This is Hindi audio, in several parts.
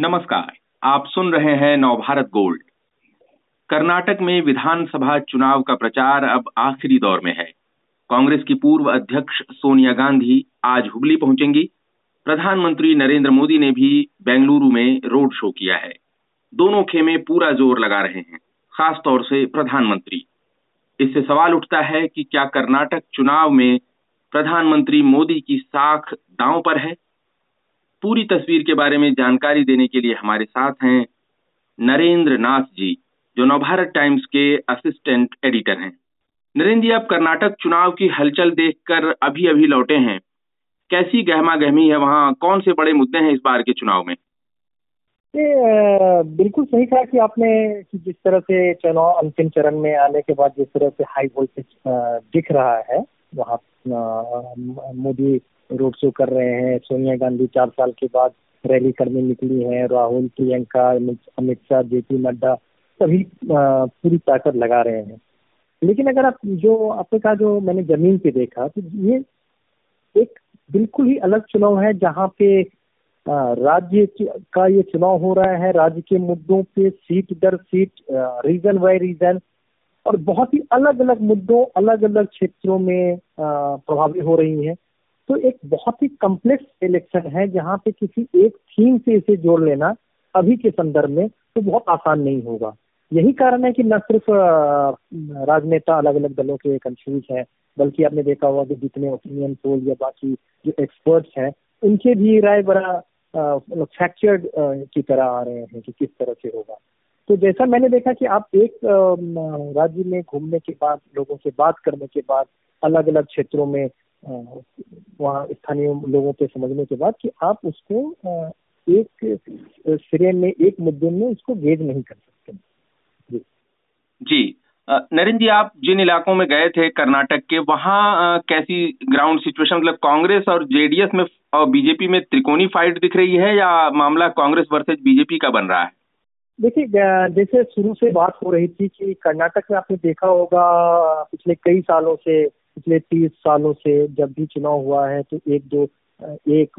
नमस्कार, आप सुन रहे हैं नवभारत गोल्ड। कर्नाटक में विधानसभा चुनाव का प्रचार अब आखिरी दौर में है। कांग्रेस की पूर्व अध्यक्ष सोनिया गांधी आज हुबली पहुंचेंगी। प्रधानमंत्री नरेंद्र मोदी ने भी बेंगलुरु में रोड शो किया है। दोनों खेमे पूरा ज़ोर लगा रहे हैं खास तौर से प्रधानमंत्री। इससे सवाल उठता है कि क्या कर्नाटक चुनाव में प्रधानमंत्री मोदी की साख दांव पर है? पूरी तस्वीर के बारे में जानकारी देने के लिए हमारे साथ हैं नरेंद्र नाथ जी, जो नवभारत टाइम्स के असिस्टेंट एडिटर हैं। नरेंद्र जी, आप कर्नाटक चुनाव की हलचल देखकर अभी अभी लौटे हैं। कैसी गहमा गहमी है वहाँ? कौन से बड़े मुद्दे हैं इस बार के चुनाव में? ये बिल्कुल सही कहा कि आपने कि जिस तरह से चुनाव अंतिम चरण में आने के बाद जिस तरह से हाई वोल्टेज दिख रहा है वहाँ मोदी रोड शो कर रहे हैं, सोनिया गांधी चार साल के बाद रैली करने निकली हैं, राहुल, प्रियंका, अमित शाह, जेपी नड्डा सभी पूरी ताकत लगा रहे हैं। लेकिन अगर आप जो आपने कहा, जो मैंने ज़मीन पे देखा तो ये एक बिल्कुल ही अलग चुनाव है, जहाँ पे राज्य का ये चुनाव हो रहा है, राज्य के मुद्दों पे सीट दर, सीट रीजन बाय रीजन और बहुत ही अलग अलग मुद्दों अलग अलग क्षेत्रों में प्रभावी हो रही हैं। तो एक बहुत ही कम्प्लेक्स इलेक्शन है, जहाँ पे किसी एक थीम से इसे जोड़ लेना अभी के संदर्भ में तो बहुत आसान नहीं होगा। यही कारण है कि न सिर्फ़ राजनेता अलग अलग दलों के कंफ्यूज हैं, बल्कि आपने देखा होगा कि जितने ओपिनियन पोल या बाकी जो एक्सपर्ट्स हैं, उनके भी राय बड़ा फ्रैक्चर्ड की तरह आ रहे हैं कि किस तरह से होगा। तो जैसा मैंने देखा कि आप एक राज्य में घूमने के बाद, लोगों से बात करने के बाद अलग अलग क्षेत्रों में वहाँ स्थानीय लोगों के समझने के बाद कि आप उसको एक सिरे में, एक मुद्दे में उसको गेज नहीं कर सकते। जी। जी। नरेंद्र जी, आप जिन इलाकों में गए थे, कर्नाटक के, वहाँ कैसी ग्राउंड सिचुएशन मतलब कांग्रेस और जेडीएस में, और बीजेपी में त्रिकोणी फाइट दिख रही है या मामला कांग्रेस वर्सेज बीजेपी का बन रहा है? देखिए जैसे शुरू से बात हो रही थी कि कर्नाटक में आपने देखा होगा, पिछले कई सालों से, पिछले तीस सालों से जब भी चुनाव हुआ है तो एक दो एक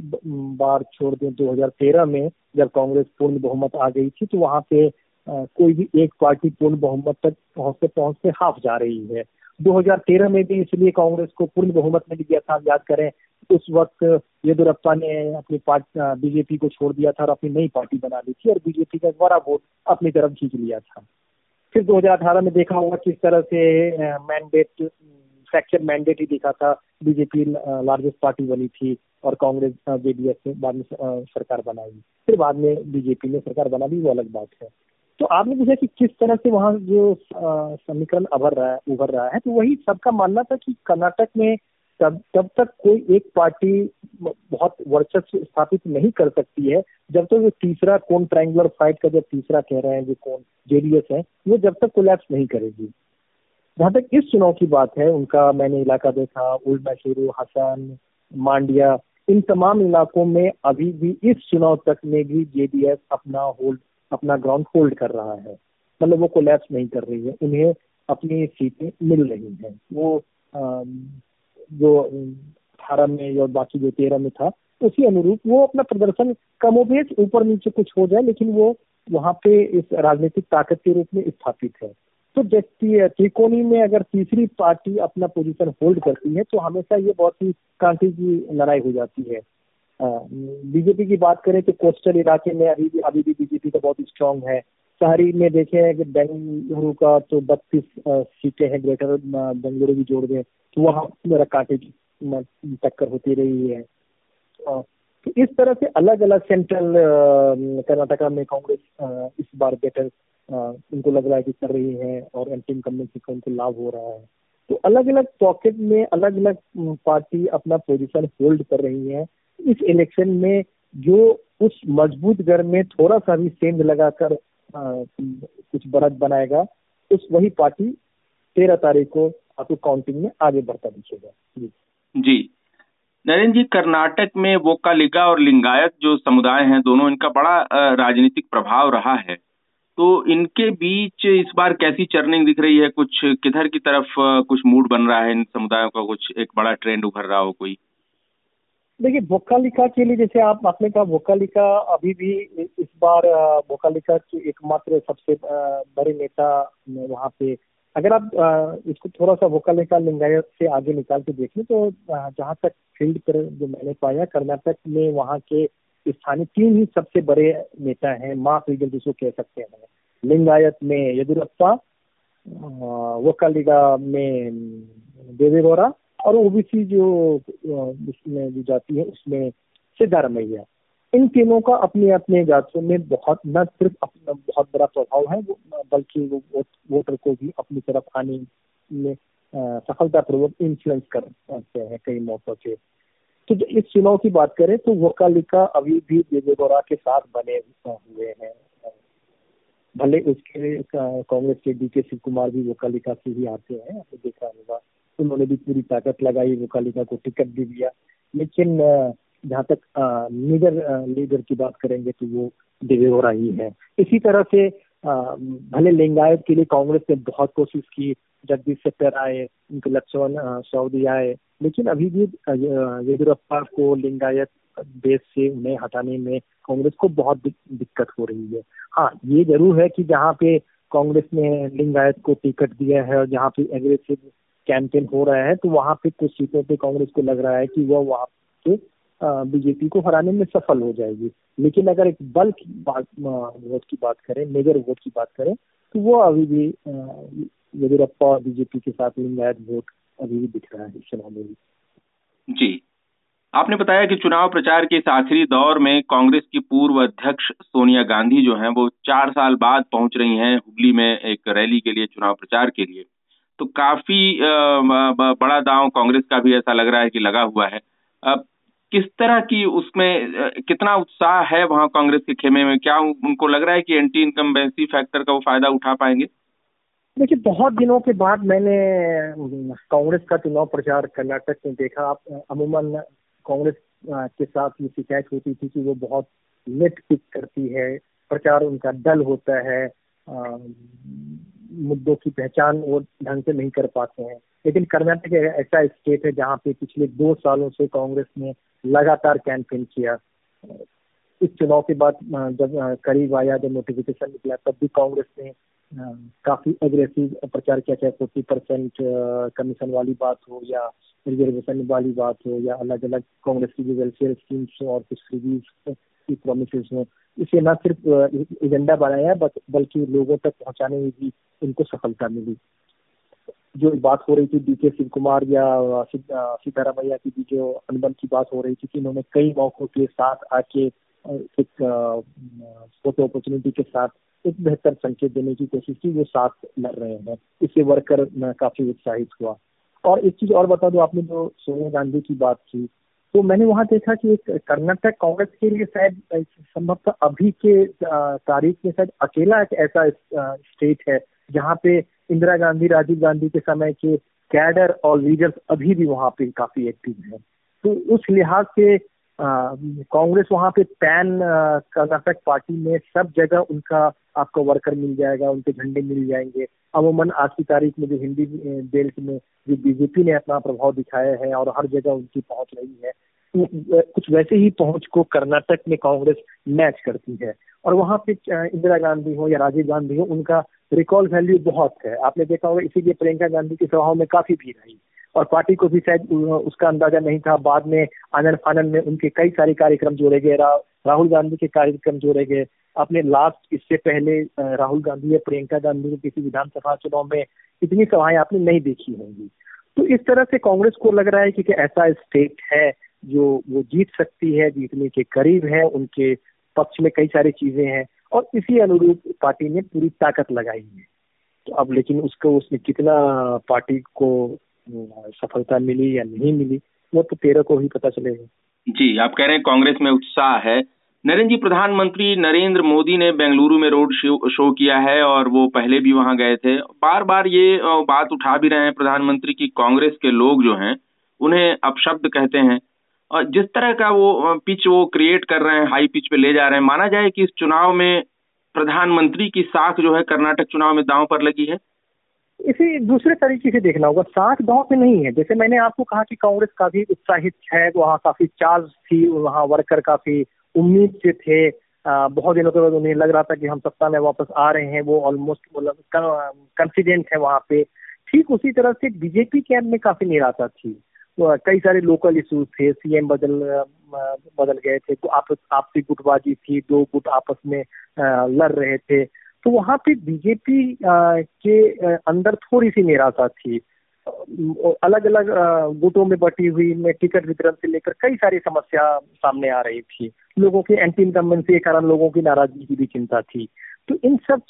बार छोड़ दें 2013 में जब कांग्रेस पूर्ण बहुमत आ गई थी तो वहाँ पे कोई भी एक पार्टी पूर्ण बहुमत तक पहुँचते पहुँचते हाफ़ जा रही है। 2013 में भी इसलिए कांग्रेस को पूर्ण बहुमत मिल गया था। याद करें उस वक्त येदुरप्पा ने अपनी पार्टी बीजेपी को छोड़ दिया था और अपनी नई पार्टी बना ली थी और बीजेपी का बड़ा वोट अपनी तरफ़ खींच लिया था। फिर 2018 में देखा होगा किस तरह से मैंडेट फ्रैक्चर मैंडेट ही दिखा था। बीजेपी लार्जेस्ट पार्टी बनी थी और कांग्रेस जेडीएस ने बाद में सरकार बनाई। फिर बाद में बीजेपी ने सरकार बना ली वो अलग बात है। तो आपने पूछा कि किस तरह से वहाँ जो समीकरण अभर रहा है, उभर रहा है तो वही सबका मानना था कि कर्नाटक में तब तब तक कोई एक पार्टी बहुत वर्चस्व स्थापित नहीं कर सकती है। जब तक तो तीसरा कौन ट्रायंगुलर फाइट का जब तीसरा कह रहे हैं, जो कौन जेडीएस है, वो जब तक कोलैप्स नहीं करेगी। जहाँ तक इस चुनाव की बात है, उनका मैंने इलाका देखा उल्ड मैसूरू हसन, मांडिया, इन तमाम इलाकों में अभी भी इस चुनाव तक में भी जेडीएस अपना होल्ड अपना ग्राउंड होल्ड कर रहा है। मतलब वो कोलैप्स नहीं कर रही है। उन्हें अपनी सीटें मिल रही हैं। वो जो अठारह में और बाकी जो तेरह में था, उसी अनुरूप वो अपना प्रदर्शन कमोबेश ऊपर नीचे कुछ हो जाए, लेकिन वो वहाँ पे इस राजनीतिक ताकत के रूप में स्थापित है। तो त्रिकोणी में अगर तीसरी पार्टी अपना पोजीशन होल्ड करती है तो हमेशा ये बहुत ही कांटे की लड़ाई हो जाती है। बीजेपी की बात करें तो कोस्टल इलाके में अभी भी अभी भी बीजेपी का बहुत स्ट्रांग है। शहरी में देखें कि बेंगलुरु का तो बत्तीस सीटें हैं, ग्रेटर बेंगलुरु भी जोड़ दें तो वहाँ मेरा कांटे की टक्कर होती रही है। तो इस तरह से अलग अलग सेंट्रल कर्नाटका में कांग्रेस इस बार बेटर उनको लग रहा है कि कर रही है और एंटी इनकम्बेंसी का उनको लाभ हो रहा है। तो अलग अलग पॉकेट में अलग अलग पार्टी अपना पोजीशन होल्ड कर रही है। इस इलेक्शन में जो उस मज़बूत घर में थोड़ा सा भी सेंध लगाकर कुछ बढ़त बनाएगा, उस वही पार्टी तेरह तारीख को आपको काउंटिंग में आगे बढ़ता दिखेगा। जी। नरेंद्र जी, कर्नाटक में वोकालिगा और लिंगायत जो समुदाय हैं, दोनों इनका बड़ा राजनीतिक प्रभाव रहा है। तो इनके बीच इस बार कैसी चर्निंग दिख रही है? कुछ किधर की तरफ़ कुछ मूड बन रहा है इन समुदायों का? कुछ एक बड़ा ट्रेंड उभर रहा हो कोई? देखिए वोकालिका के लिए जैसे आप, आपने कहा वोकालिका अभी भी इस बार वोकालिका के एकमात्र सबसे बड़े नेता वहाँ पे, अगर आप इसको थोड़ा सा वोकालिका लिंगायत से आगे निकाल के देखें तो जहाँ तक फ़ील्ड पर जो मैंने पाया, कर्नाटक में वहाँ के स्थानीय तीन ही सबसे बड़े नेता हैं मास लीडर जिसको कह सकते हैं। लिंगायत में येदुरप्पा वोकालिका में, देवेगौड़ा और ओबीसी जो उसमें जो जाती है, उसमें सिद्धारमैया इन तीनों का अपने अपने जातियों में बहुत, न सिर्फ़ अपना बहुत बड़ा प्रभाव है बल्कि वो वोटर को भी अपनी तरफ़ आने में सफलतापूर्वक इन्फ्लुएंस करते हैं कई मौकों से। तो इस चुनाव की बात करें तो वोकालिका अभी भी देवेगौड़ा के साथ बने हुए हैं। भले उसके कांग्रेस के डी के शिव कुमार भी वोकालिका से ही आते हैं आपने देखा होगा। उन्होंने भी पूरी ताकत लगाई वोकालिका को टिकट भी दिया। लेकिन जहाँ तक लीडर लीडर की बात करेंगे तो वो देवेगौड़ा ही है। इसी तरह से भले लिंगायत के लिए कांग्रेस ने बहुत कोशिश की, जगदीश शेट्टर आए, उनके लक्ष्मण सऊदी आए, लेकिन अभी भी येदुरप्पा को लिंगायत देश से उन्हें हटाने में कांग्रेस को बहुत दिक्कत हो रही है। हाँ ये ज़रूर है कि जहाँ पे कांग्रेस ने लिंगायत को टिकट दिया है और जहाँ पे एग्रेसिव कैंपेन हो रहा है तो वहाँ पे कुछ सीटों पे कांग्रेस को लग रहा है कि वह वहाँ पे बीजेपी को हराने में सफल हो जाएगी। लेकिन अगर एक बल्क वोट की बात करें, मेजर वोट की बात करें तो वो अभी भी येदुरप्पा और बीजेपी के साथ लिंगायत वोट अभी भी दिख रहा है चुनाव में जी। आपने बताया कि चुनाव प्रचार के इस आखिरी दौर में कांग्रेस की पूर्व अध्यक्ष सोनिया गांधी जो हैं, वो चार साल बाद पहुँच रही हैं हुगली में एक रैली के लिए, चुनाव प्रचार के लिए। तो काफ़ी बड़ा दांव कांग्रेस का भी ऐसा लग रहा है कि लगा हुआ है। अब किस तरह की उसमें कितना उत्साह है वहाँ कांग्रेस के खेमे में? क्या उनको लग रहा है कि एंटी इनकम्बेंसी फैक्टर का वो फ़ायदा उठा पाएँगे? देखिए, बहुत दिनों के बाद मैंने कांग्रेस का चुनाव प्रचार कर्नाटक में देखा। आप अमूमन कांग्रेस के साथ ये शिकायत होती थी कि वो बहुत नेट पिक करती है। प्रचार उनका डल होता है। मुद्दों की पहचान वो ढंग से नहीं कर पाते हैं। लेकिन कर्नाटक ऐसा स्टेट है जहाँ पे पिछले दो सालों से कांग्रेस ने लगातार कैंपेन किया। इस चुनाव के बाद जब करीब आया, जब नोटिफिकेशन निकला, तब भी कांग्रेस ने काफ़ी एग्रेसिव प्रचार किया, चाहे फोर्टी परसेंट कमीशन वाली बात हो या रिजर्वेशन वाली बात हो या अलग अलग कांग्रेस की जो वेलफेयर स्कीम्स और कुछ फ्रीज की प्रोमिस हो। इसे न सिर्फ़ एजेंडा बनाया बल्कि लोगों तक पहुँचाने में भी इनको सफलता मिली। जो बात हो रही थी डी के शिव कुमार या सीतारामैया की भी, जो अनबन की बात हो रही थी कि इन्होंने कई मौकों के साथ आके एक फ़ोटो अपॉर्चुनिटी के साथ एक बेहतर संकेत देने की कोशिश की वो साथ लड़ रहे हैं। इससे वर्कर काफ़ी उत्साहित हुआ। और एक चीज़ और बता दो, आपने जो सोनिया गांधी की बात की तो मैंने वहाँ देखा कि एक कर्नाटक कांग्रेस के लिए शायद संभवतः अभी के तारीख में शायद अकेला एक ऐसा स्टेट है, जहाँ पे इंदिरा गांधी, राजीव गांधी के समय के कैडर और लीडर्स अभी भी वहाँ पे काफ़ी एक्टिव हैं। तो उस लिहाज से कांग्रेस वहाँ पे पैन कर्नाटक पार्टी में सब जगह उनका आपको वर्कर मिल जाएगा, उनके झंडे मिल जाएँगे। अमूमन आज की तारीख में जो हिंदी बेल्ट में जो बीजेपी ने अपना प्रभाव दिखाया है और हर जगह उनकी पहुँच रही है कुछ वैसे ही पहुँच को कर्नाटक में कांग्रेस मैच करती है। और वहाँ पे इंदिरा गांधी हो या राजीव गांधी हो, उनका रिकॉल वैल्यू बहुत है। आपने देखा होगा, इसीलिए प्रियंका गांधी की सभाओं में काफ़ी भीड़ आई और पार्टी को भी शायद उसका अंदाज़ा नहीं था। बाद में आनंद फानंद में उनके कई सारे कार्यक्रम जोड़े गए। राहुल गांधी के कार्यक्रम जोड़े गए। अपने लास्ट इससे पहले राहुल गांधी या प्रियंका गांधी को किसी विधानसभा चुनाव में इतनी सभाएँ आपने नहीं देखी होंगी। तो इस तरह से कांग्रेस को लग रहा है कि, कि ऐसा स्टेट है जो वो जीत सकती है जीतने के करीब है उनके पक्ष में कई सारी चीज़ें हैं और इसी अनुरूप पार्टी ने पूरी ताकत लगाई है। तो अब लेकिन उसको उसने कितना पार्टी को सफलता मिली या नहीं मिली वो तो तेरह को ही पता चलेगा। जी आप कह रहे हैं कांग्रेस में उत्साह है। नरेंद्र जी प्रधानमंत्री नरेंद्र मोदी ने बेंगलुरु में रोड शो, शो किया है और वो पहले भी वहाँ गए थे। बार बार ये बात उठा भी रहे हैं प्रधानमंत्री की कांग्रेस के लोग जो हैं उन्हें अपशब्द कहते हैं। और जिस तरह का वो पिच वो क्रिएट कर रहे हैं हाई पिच पे ले जा रहे हैं माना जाए कि इस चुनाव में प्रधानमंत्री की साख जो है कर्नाटक चुनाव में दांव पर लगी है। इसे दूसरे तरीके से देखना होगा। साठ गाँव में नहीं है। जैसे मैंने आपको कहा कि कांग्रेस काफ़ी उत्साहित है वहाँ काफ़ी चार्ज थी वहाँ वर्कर काफ़ी उम्मीद से थे। आ, बहुत दिनों के बाद उन्हें लग रहा था कि हम सत्ता में वापस आ रहे हैं। वो ऑलमोस्ट मतलब कॉन्फिडेंट है वहाँ पे। ठीक उसी तरह से बीजेपी कैंप में काफ़ी निराशा थी। कई सारे लोकल इश्यूज़ थे। सीएम बदल बदल गए थे। तो आपस आपसी गुटबाजी थी। दो गुट आपस में लड़ रहे थे। तो वहाँ पे बीजेपी के अंदर थोड़ी सी निराशा थी। अलग अलग गुटों में बटी हुई में टिकट वितरण से लेकर कई सारी समस्या सामने आ रही थी। लोगों के एंटी इनकम्बेंसी के कारण लोगों की नाराज़गी की भी चिंता थी। तो इन सब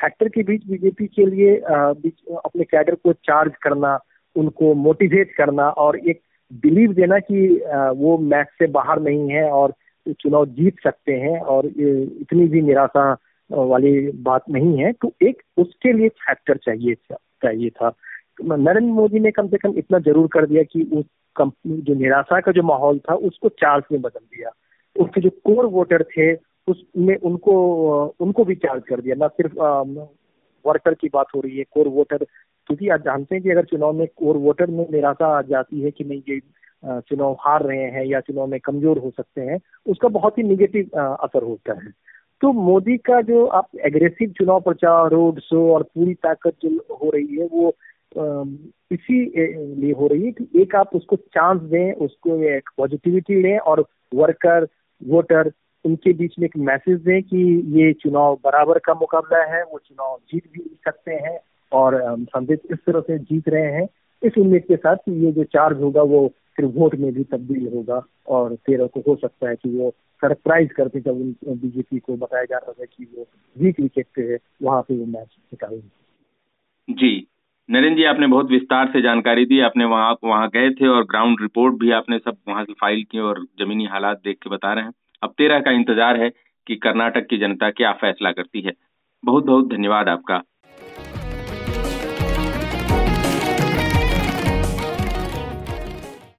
फैक्टर के बीच बीजेपी के लिए अपने कैडर को चार्ज करना, उनको मोटिवेट करना और एक बिलीव देना कि वो मैच से बाहर नहीं है और चुनाव जीत सकते हैं और इतनी भी निराशा वाली बात नहीं है तो एक उसके लिए फैक्टर चाहिए चाहिए था। नरेंद्र मोदी ने कम से कम इतना ज़रूर कर दिया कि उस कंपनी जो निराशा का जो माहौल था, उसको चार्ज में बदल दिया। उसके जो कोर वोटर थे उसमें उनको उनको भी चार्ज कर दिया। ना सिर्फ़ वर्कर की बात हो रही है कोर वोटर क्योंकि आप जानते हैं कि अगर चुनाव में कोर वोटर में निराशा आ जाती है कि नहीं, ये चुनाव हार रहे हैं या चुनाव में कमज़ोर हो सकते हैं, उसका बहुत ही निगेटिव असर होता है। तो मोदी का जो आप एग्रेसिव चुनाव प्रचार रोड शो और पूरी ताकत जो हो रही है, वो इसी लिए हो रही है कि एक आप उसको चांस दें, उसको एक पॉजिटिविटी लें और वर्कर वोटर उनके बीच में एक मैसेज दें कि ये चुनाव बराबर का मुकाबला है, वो चुनाव जीत भी सकते हैं और संदेश इस तरह से जीत रहे हैं। इस उम्मीद के साथ कि ये जो चार्ज होगा वो फिर वोट में भी तब्दील होगा और तेरह को हो सकता है कि वो सरप्राइज़ करते जब उन बीजेपी को बताया जा रहा था कि वो वीक विकेट पे है, वहाँ पे वो मैच निकालेंगे। जी। नरेंद्र जी, आपने बहुत विस्तार से जानकारी दी, आपने वहाँ वहाँ गए थे और ग्राउंड रिपोर्ट भी आपने सब वहाँ से फ़ाइल की और जमीनी हालात देख के बता रहे हैं। अब तेरह का इंतज़ार है कि कर्नाटक की जनता क्या फैसला करती है। बहुत बहुत धन्यवाद आपका।